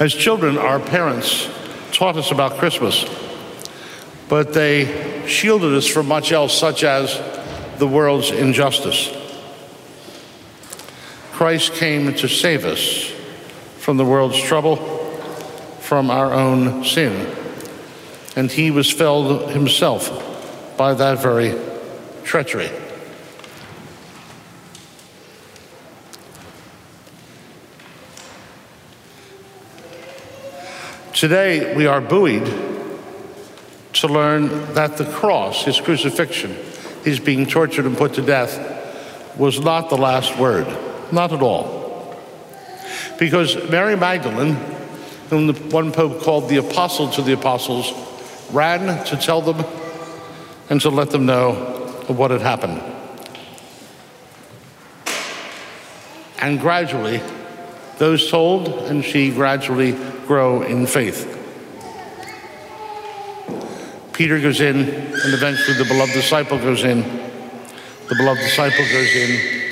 As children, our parents taught us about Christmas, but they shielded us from much else, such as the world's injustice. Christ came to save us from the world's trouble, from our own sin, and he was felled himself by that very treachery. Today, we are buoyed to learn that the cross, his crucifixion, his being tortured and put to death, was not the last word. Not at all. Because Mary Magdalene, whom the one pope called the apostle to the apostles, ran to tell them and to let them know of what had happened. And gradually, those told and she gradually grow in faith. Peter goes in, and eventually the beloved disciple goes in. The beloved disciple goes in.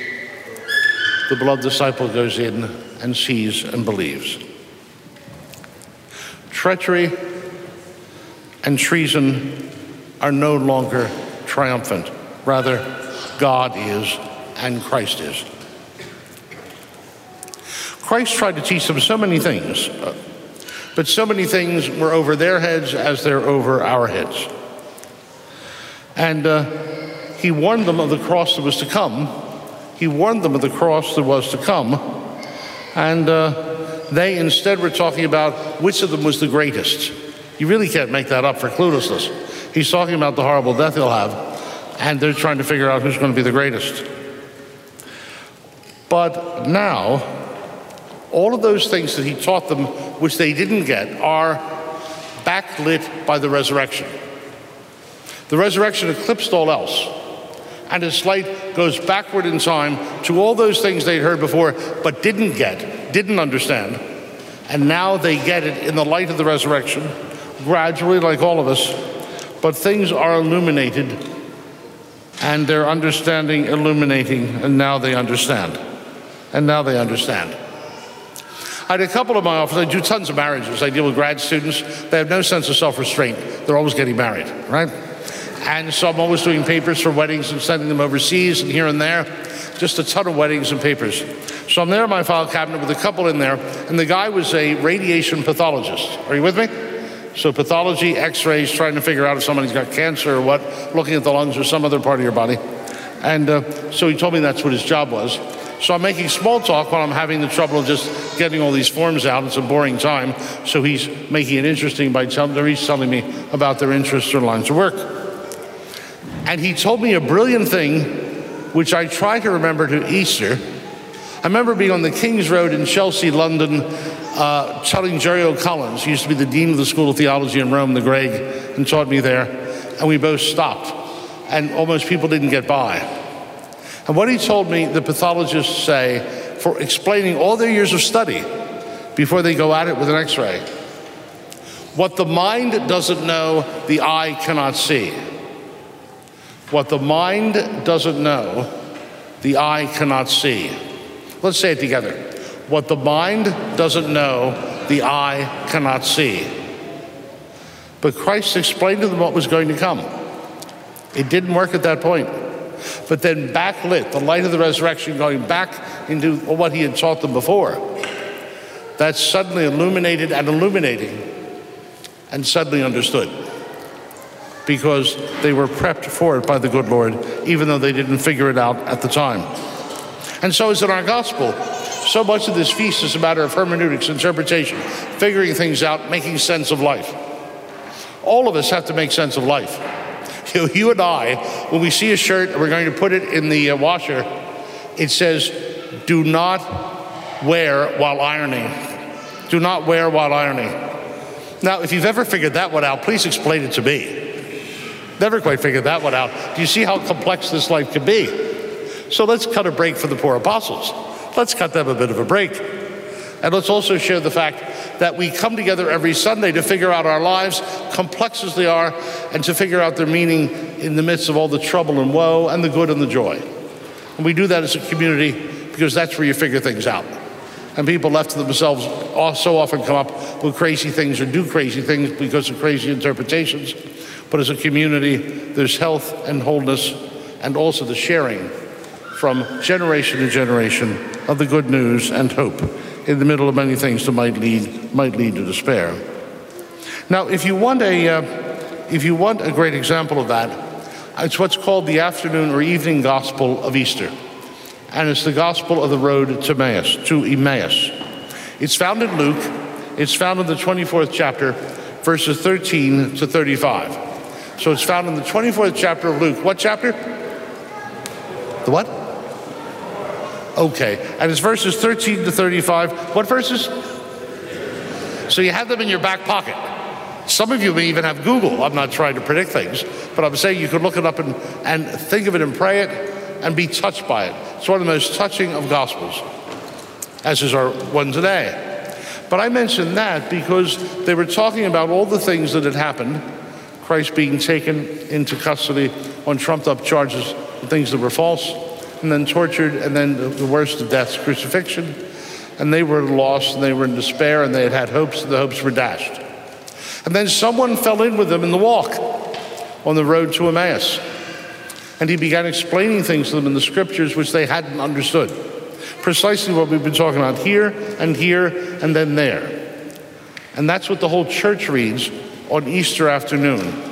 The beloved disciple goes in and sees and believes. Treachery and treason are no longer triumphant. Rather, God is and Christ is. Christ tried to teach them so many things, but so many things were over their heads as they're over our heads. And uh, he warned them of the cross that was to come. He warned them of the cross that was to come. And uh, they instead were talking about which of them was the greatest. You really can't make that up for cluelessness. He's talking about the horrible death he'll have, and they're trying to figure out who's going to be the greatest. But now, all of those things that he taught them, which they didn't get, are backlit by the resurrection. The resurrection eclipsed all else, and its light goes backward in time to all those things they'd heard before but didn't get, didn't understand. And now they get it in the light of the resurrection, gradually, like all of us. But things are illuminated, and their understanding illuminating, and now they understand. And now they understand. I had a couple of my office, I do tons of marriages. I deal with grad students. They have no sense of self restraint. They're always getting married, right? And so I'm always doing papers for weddings and sending them overseas and here and there. Just a ton of weddings and papers. So I'm there in my file cabinet with a couple in there, and the guy was a radiation pathologist. Are you with me? So pathology, x-rays, trying to figure out if somebody's got cancer or what, looking at the lungs or some other part of your body. And uh, so he told me that's what his job was. So I'm making small talk while I'm having the trouble of just getting all these forms out. It's a boring time. So he's making it interesting by telling, telling me about their interests or lines of work. And he told me a brilliant thing, which I try to remember to Easter. I remember being on the King's Road in Chelsea, London, uh, telling Jerry O'Collins, he used to be the dean of the School of Theology in Rome, the Greg, and taught me there. And we both stopped. And almost people didn't get by. And what he told me, the pathologists say, for explaining all their years of study before they go at it with an x ray. What the mind doesn't know, the eye cannot see. What the mind doesn't know, the eye cannot see. Let's say it together. What the mind doesn't know, the eye cannot see. But Christ explained to them what was going to come. It didn't work at that point but then backlit, the light of the resurrection going back into what he had taught them before. That's suddenly illuminated and illuminating and suddenly understood because they were prepped for it by the good Lord, even though they didn't figure it out at the time. And so is in our gospel. So much of this feast is a matter of hermeneutics, interpretation, figuring things out, making sense of life. All of us have to make sense of life. You, you and I, when we see a shirt and we're going to put it in the uh, washer, it says, do not wear while ironing. Do not wear while ironing. Now, if you've ever figured that one out, please explain it to me. Never quite figured that one out. Do you see how complex this life can be? So let's cut a break for the poor apostles. Let's cut them a bit of a break. And let's also share the fact that we come together every Sunday to figure out our lives, complex as they are, and to figure out their meaning in the midst of all the trouble and woe and the good and the joy. And we do that as a community because that's where you figure things out. And people left to themselves so often come up with crazy things or do crazy things because of crazy interpretations. But as a community, there's health and wholeness and also the sharing from generation to generation of the good news and hope in the middle of many things that might lead, might lead to despair. Now, if you want a, uh, if you want a great example of that, it's what's called the afternoon or evening gospel of Easter and it's the gospel of the road to Emmaus, to Emmaus. It's found in Luke. It's found in the 24th chapter, verses 13 to 35. So it's found in the 24th chapter of Luke. What chapter? The what? Okay. And it's verses 13 to 35. What verses? So you have them in your back pocket. Some of you may even have Google. I'm not trying to predict things, but I'm saying you could look it up and, and think of it and pray it and be touched by it. It's one of the most touching of Gospels, as is our one today. But I mention that because they were talking about all the things that had happened Christ being taken into custody on trumped up charges, things that were false, and then tortured, and then the worst of death's crucifixion. And they were lost, and they were in despair, and they had had hopes, and the hopes were dashed. And then someone fell in with them in the walk on the road to Emmaus. And he began explaining things to them in the scriptures which they hadn't understood. Precisely what we've been talking about here and here and then there. And that's what the whole church reads on Easter afternoon.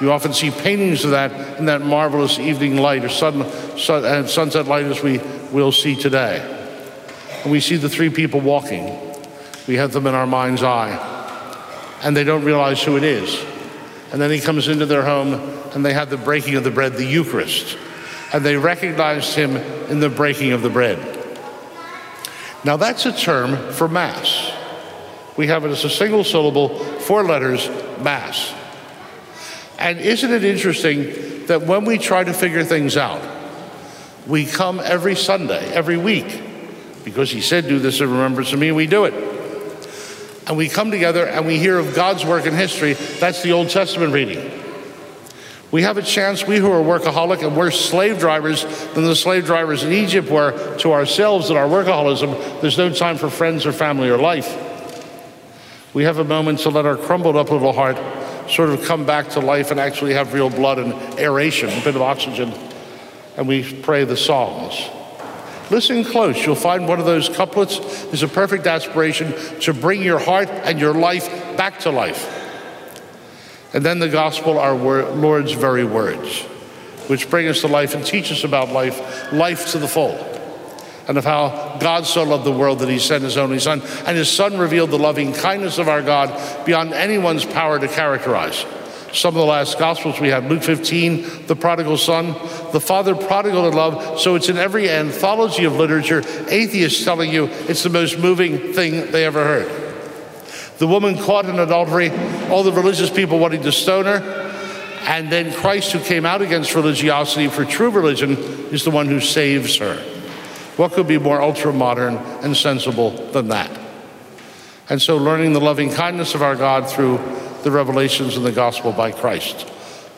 You often see paintings of that in that marvelous evening light or sun, sun, and sunset light as we will see today. And we see the three people walking. We have them in our mind's eye. And they don't realize who it is. And then he comes into their home and they have the breaking of the bread, the Eucharist. And they recognized him in the breaking of the bread. Now, that's a term for Mass. We have it as a single syllable, four letters, Mass. And isn't it interesting that when we try to figure things out, we come every Sunday, every week, because he said, Do this in remembrance of me, and we do it. And we come together and we hear of God's work in history. That's the Old Testament reading. We have a chance, we who are workaholic and worse slave drivers than the slave drivers in Egypt were to ourselves in our workaholism, there's no time for friends or family or life. We have a moment to let our crumbled up little heart sort of come back to life and actually have real blood and aeration, a bit of oxygen, and we pray the Psalms. Listen close. You'll find one of those couplets is a perfect aspiration to bring your heart and your life back to life. And then the gospel are Lord's very words, which bring us to life and teach us about life, life to the full, and of how God so loved the world that he sent his only Son. And his Son revealed the loving kindness of our God beyond anyone's power to characterize. Some of the last Gospels we have Luke 15, the prodigal son, the father prodigal in love. So it's in every anthology of literature, atheists telling you it's the most moving thing they ever heard the woman caught in adultery, all the religious people wanting to stone her. And then Christ, who came out against religiosity for true religion, is the one who saves her. What could be more ultra modern and sensible than that? And so, learning the loving kindness of our God through the revelations in the gospel by Christ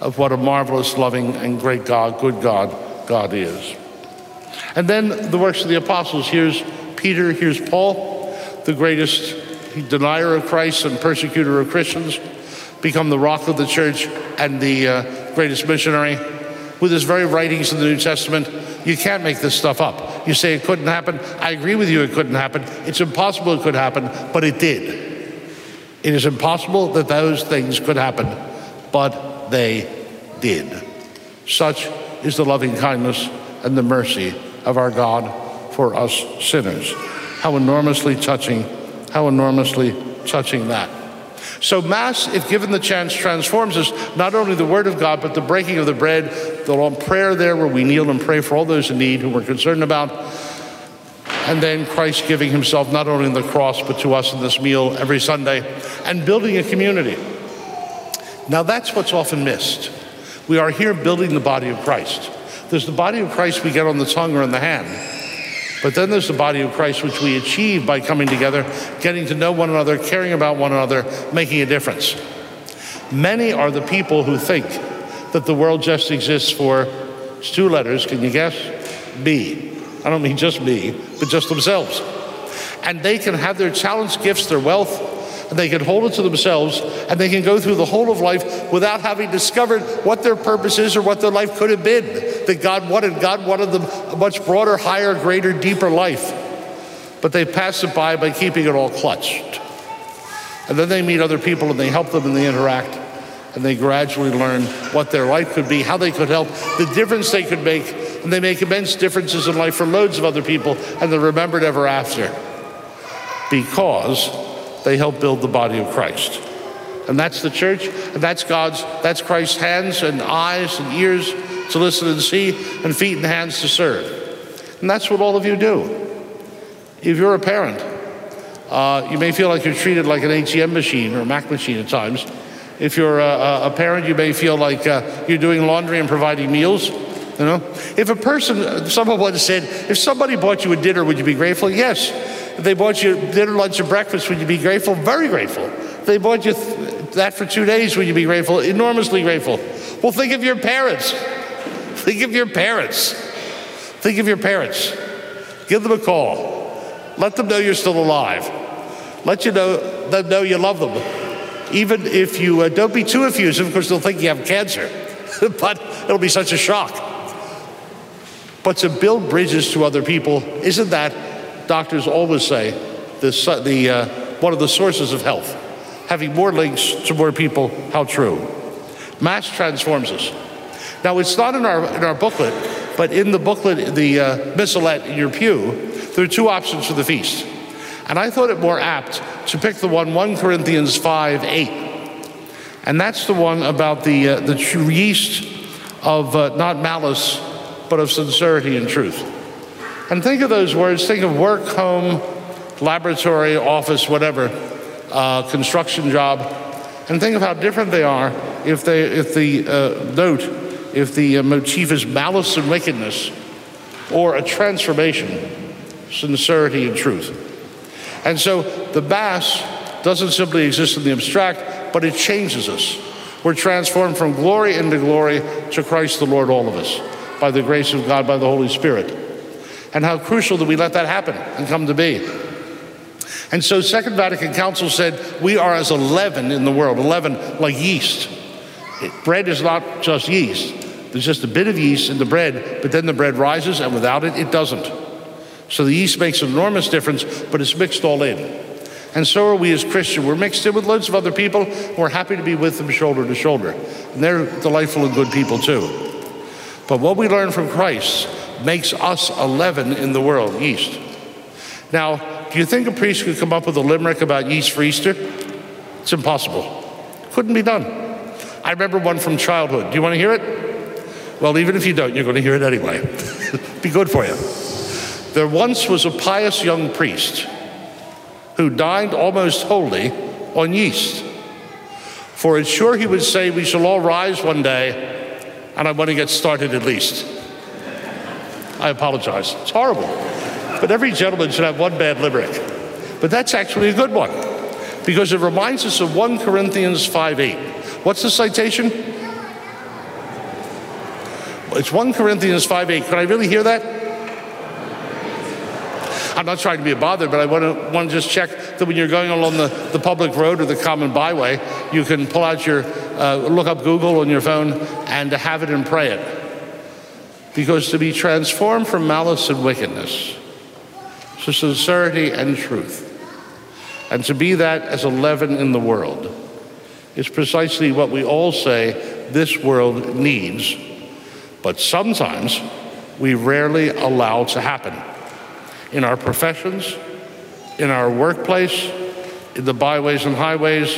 of what a marvelous, loving, and great God, good God, God is. And then the works of the apostles. Here's Peter, here's Paul, the greatest denier of Christ and persecutor of Christians, become the rock of the church and the uh, greatest missionary. With his very writings in the New Testament, you can't make this stuff up. You say it couldn't happen. I agree with you, it couldn't happen. It's impossible it could happen, but it did. It is impossible that those things could happen, but they did. Such is the loving kindness and the mercy of our God for us sinners. How enormously touching how enormously touching that. So, Mass, if given the chance, transforms us not only the Word of God, but the breaking of the bread, the long prayer there where we kneel and pray for all those in need who we're concerned about. And then Christ giving Himself not only in the cross, but to us in this meal every Sunday, and building a community. Now, that's what's often missed. We are here building the body of Christ. There's the body of Christ we get on the tongue or in the hand. But then there's the body of Christ, which we achieve by coming together, getting to know one another, caring about one another, making a difference. Many are the people who think that the world just exists for two letters. Can you guess? B. I don't mean just me, but just themselves. and they can have their talents, gifts, their wealth, and they can hold it to themselves, and they can go through the whole of life without having discovered what their purpose is or what their life could have been that God wanted. God wanted them a much broader, higher, greater, deeper life. But they pass it by by keeping it all clutched. And then they meet other people and they help them and they interact and they gradually learn what their life could be, how they could help, the difference they could make, and they make immense differences in life for loads of other people, and they're remembered ever after because they help build the body of Christ. And that's the church, and that's God's, that's Christ's hands and eyes and ears to listen and see, and feet and hands to serve. And that's what all of you do. If you're a parent, uh, you may feel like you're treated like an ATM machine or a Mac machine at times. If you're a, a parent, you may feel like uh, you're doing laundry and providing meals. You know, if a person, someone once said, if somebody bought you a dinner, would you be grateful? Yes. If they bought you dinner, lunch, or breakfast, would you be grateful? Very grateful. If they bought you th- that for two days, would you be grateful? Enormously grateful. Well, think of your parents. Think of your parents. Think of your parents. Give them a call. Let them know you're still alive. Let you know them know you love them even if you uh, don't be too effusive because they'll think you have cancer, but it'll be such a shock. But to build bridges to other people, isn't that, doctors always say, the, the, uh, one of the sources of health? Having more links to more people, how true. Mass transforms us. Now, it's not in our, in our booklet, but in the booklet, the uh, missalette in your pew, there are two options for the feast. And I thought it more apt to pick the one, 1 Corinthians 5 8. And that's the one about the, uh, the yeast of uh, not malice, but of sincerity and truth. And think of those words. Think of work, home, laboratory, office, whatever, uh, construction job. And think of how different they are if, they, if the uh, note, if the uh, motif is malice and wickedness, or a transformation, sincerity and truth. And so the Mass doesn't simply exist in the abstract, but it changes us. We're transformed from glory into glory to Christ the Lord, all of us, by the grace of God, by the Holy Spirit. And how crucial that we let that happen and come to be. And so Second Vatican Council said we are as a leaven in the world, a leaven like yeast. Bread is not just yeast. There's just a bit of yeast in the bread, but then the bread rises, and without it, it doesn't. So the yeast makes an enormous difference, but it's mixed all in. And so are we as Christians. We're mixed in with loads of other people. We're happy to be with them shoulder to shoulder. And they're delightful and good people too. But what we learn from Christ makes us a leaven in the world, yeast. Now, do you think a priest could come up with a limerick about yeast for Easter? It's impossible. Couldn't be done. I remember one from childhood. Do you want to hear it? Well, even if you don't, you're going to hear it anyway. be good for you. There once was a pious young priest who dined almost wholly on yeast. For it's sure he would say, We shall all rise one day, and I want to get started at least. I apologize. It's horrible. But every gentleman should have one bad limerick. But that's actually a good one because it reminds us of 1 Corinthians 5 8. What's the citation? It's 1 Corinthians 5 8. Can I really hear that? I'm not trying to be a bother, but I want to, want to just check that when you're going along the, the public road or the common byway, you can pull out your, uh, look up Google on your phone and have it and pray it. Because to be transformed from malice and wickedness to sincerity and truth, and to be that as a leaven in the world, is precisely what we all say this world needs, but sometimes we rarely allow to happen in our professions, in our workplace, in the byways and highways,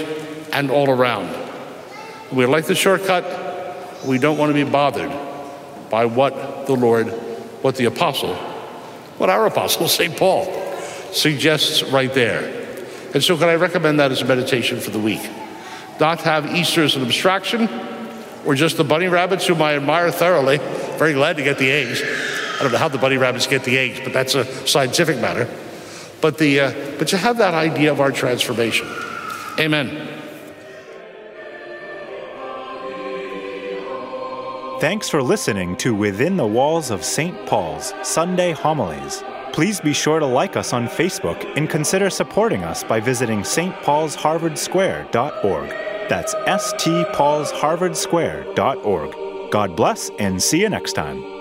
and all around. We like the shortcut. We don't want to be bothered by what the Lord, what the apostle, what our apostle, St. Paul, suggests right there. And so, can I recommend that as a meditation for the week? Not have Easter as an abstraction or just the bunny rabbits, whom I admire thoroughly. Very glad to get the eggs. I don't know how the bunny rabbits get the eggs, but that's a scientific matter. But, the, uh, but to have that idea of our transformation. Amen. Thanks for listening to Within the Walls of St. Paul's Sunday Homilies. Please be sure to like us on Facebook and consider supporting us by visiting stpaulsharvardsquare.org. That's stpaulsharvardsquare.org. God bless and see you next time.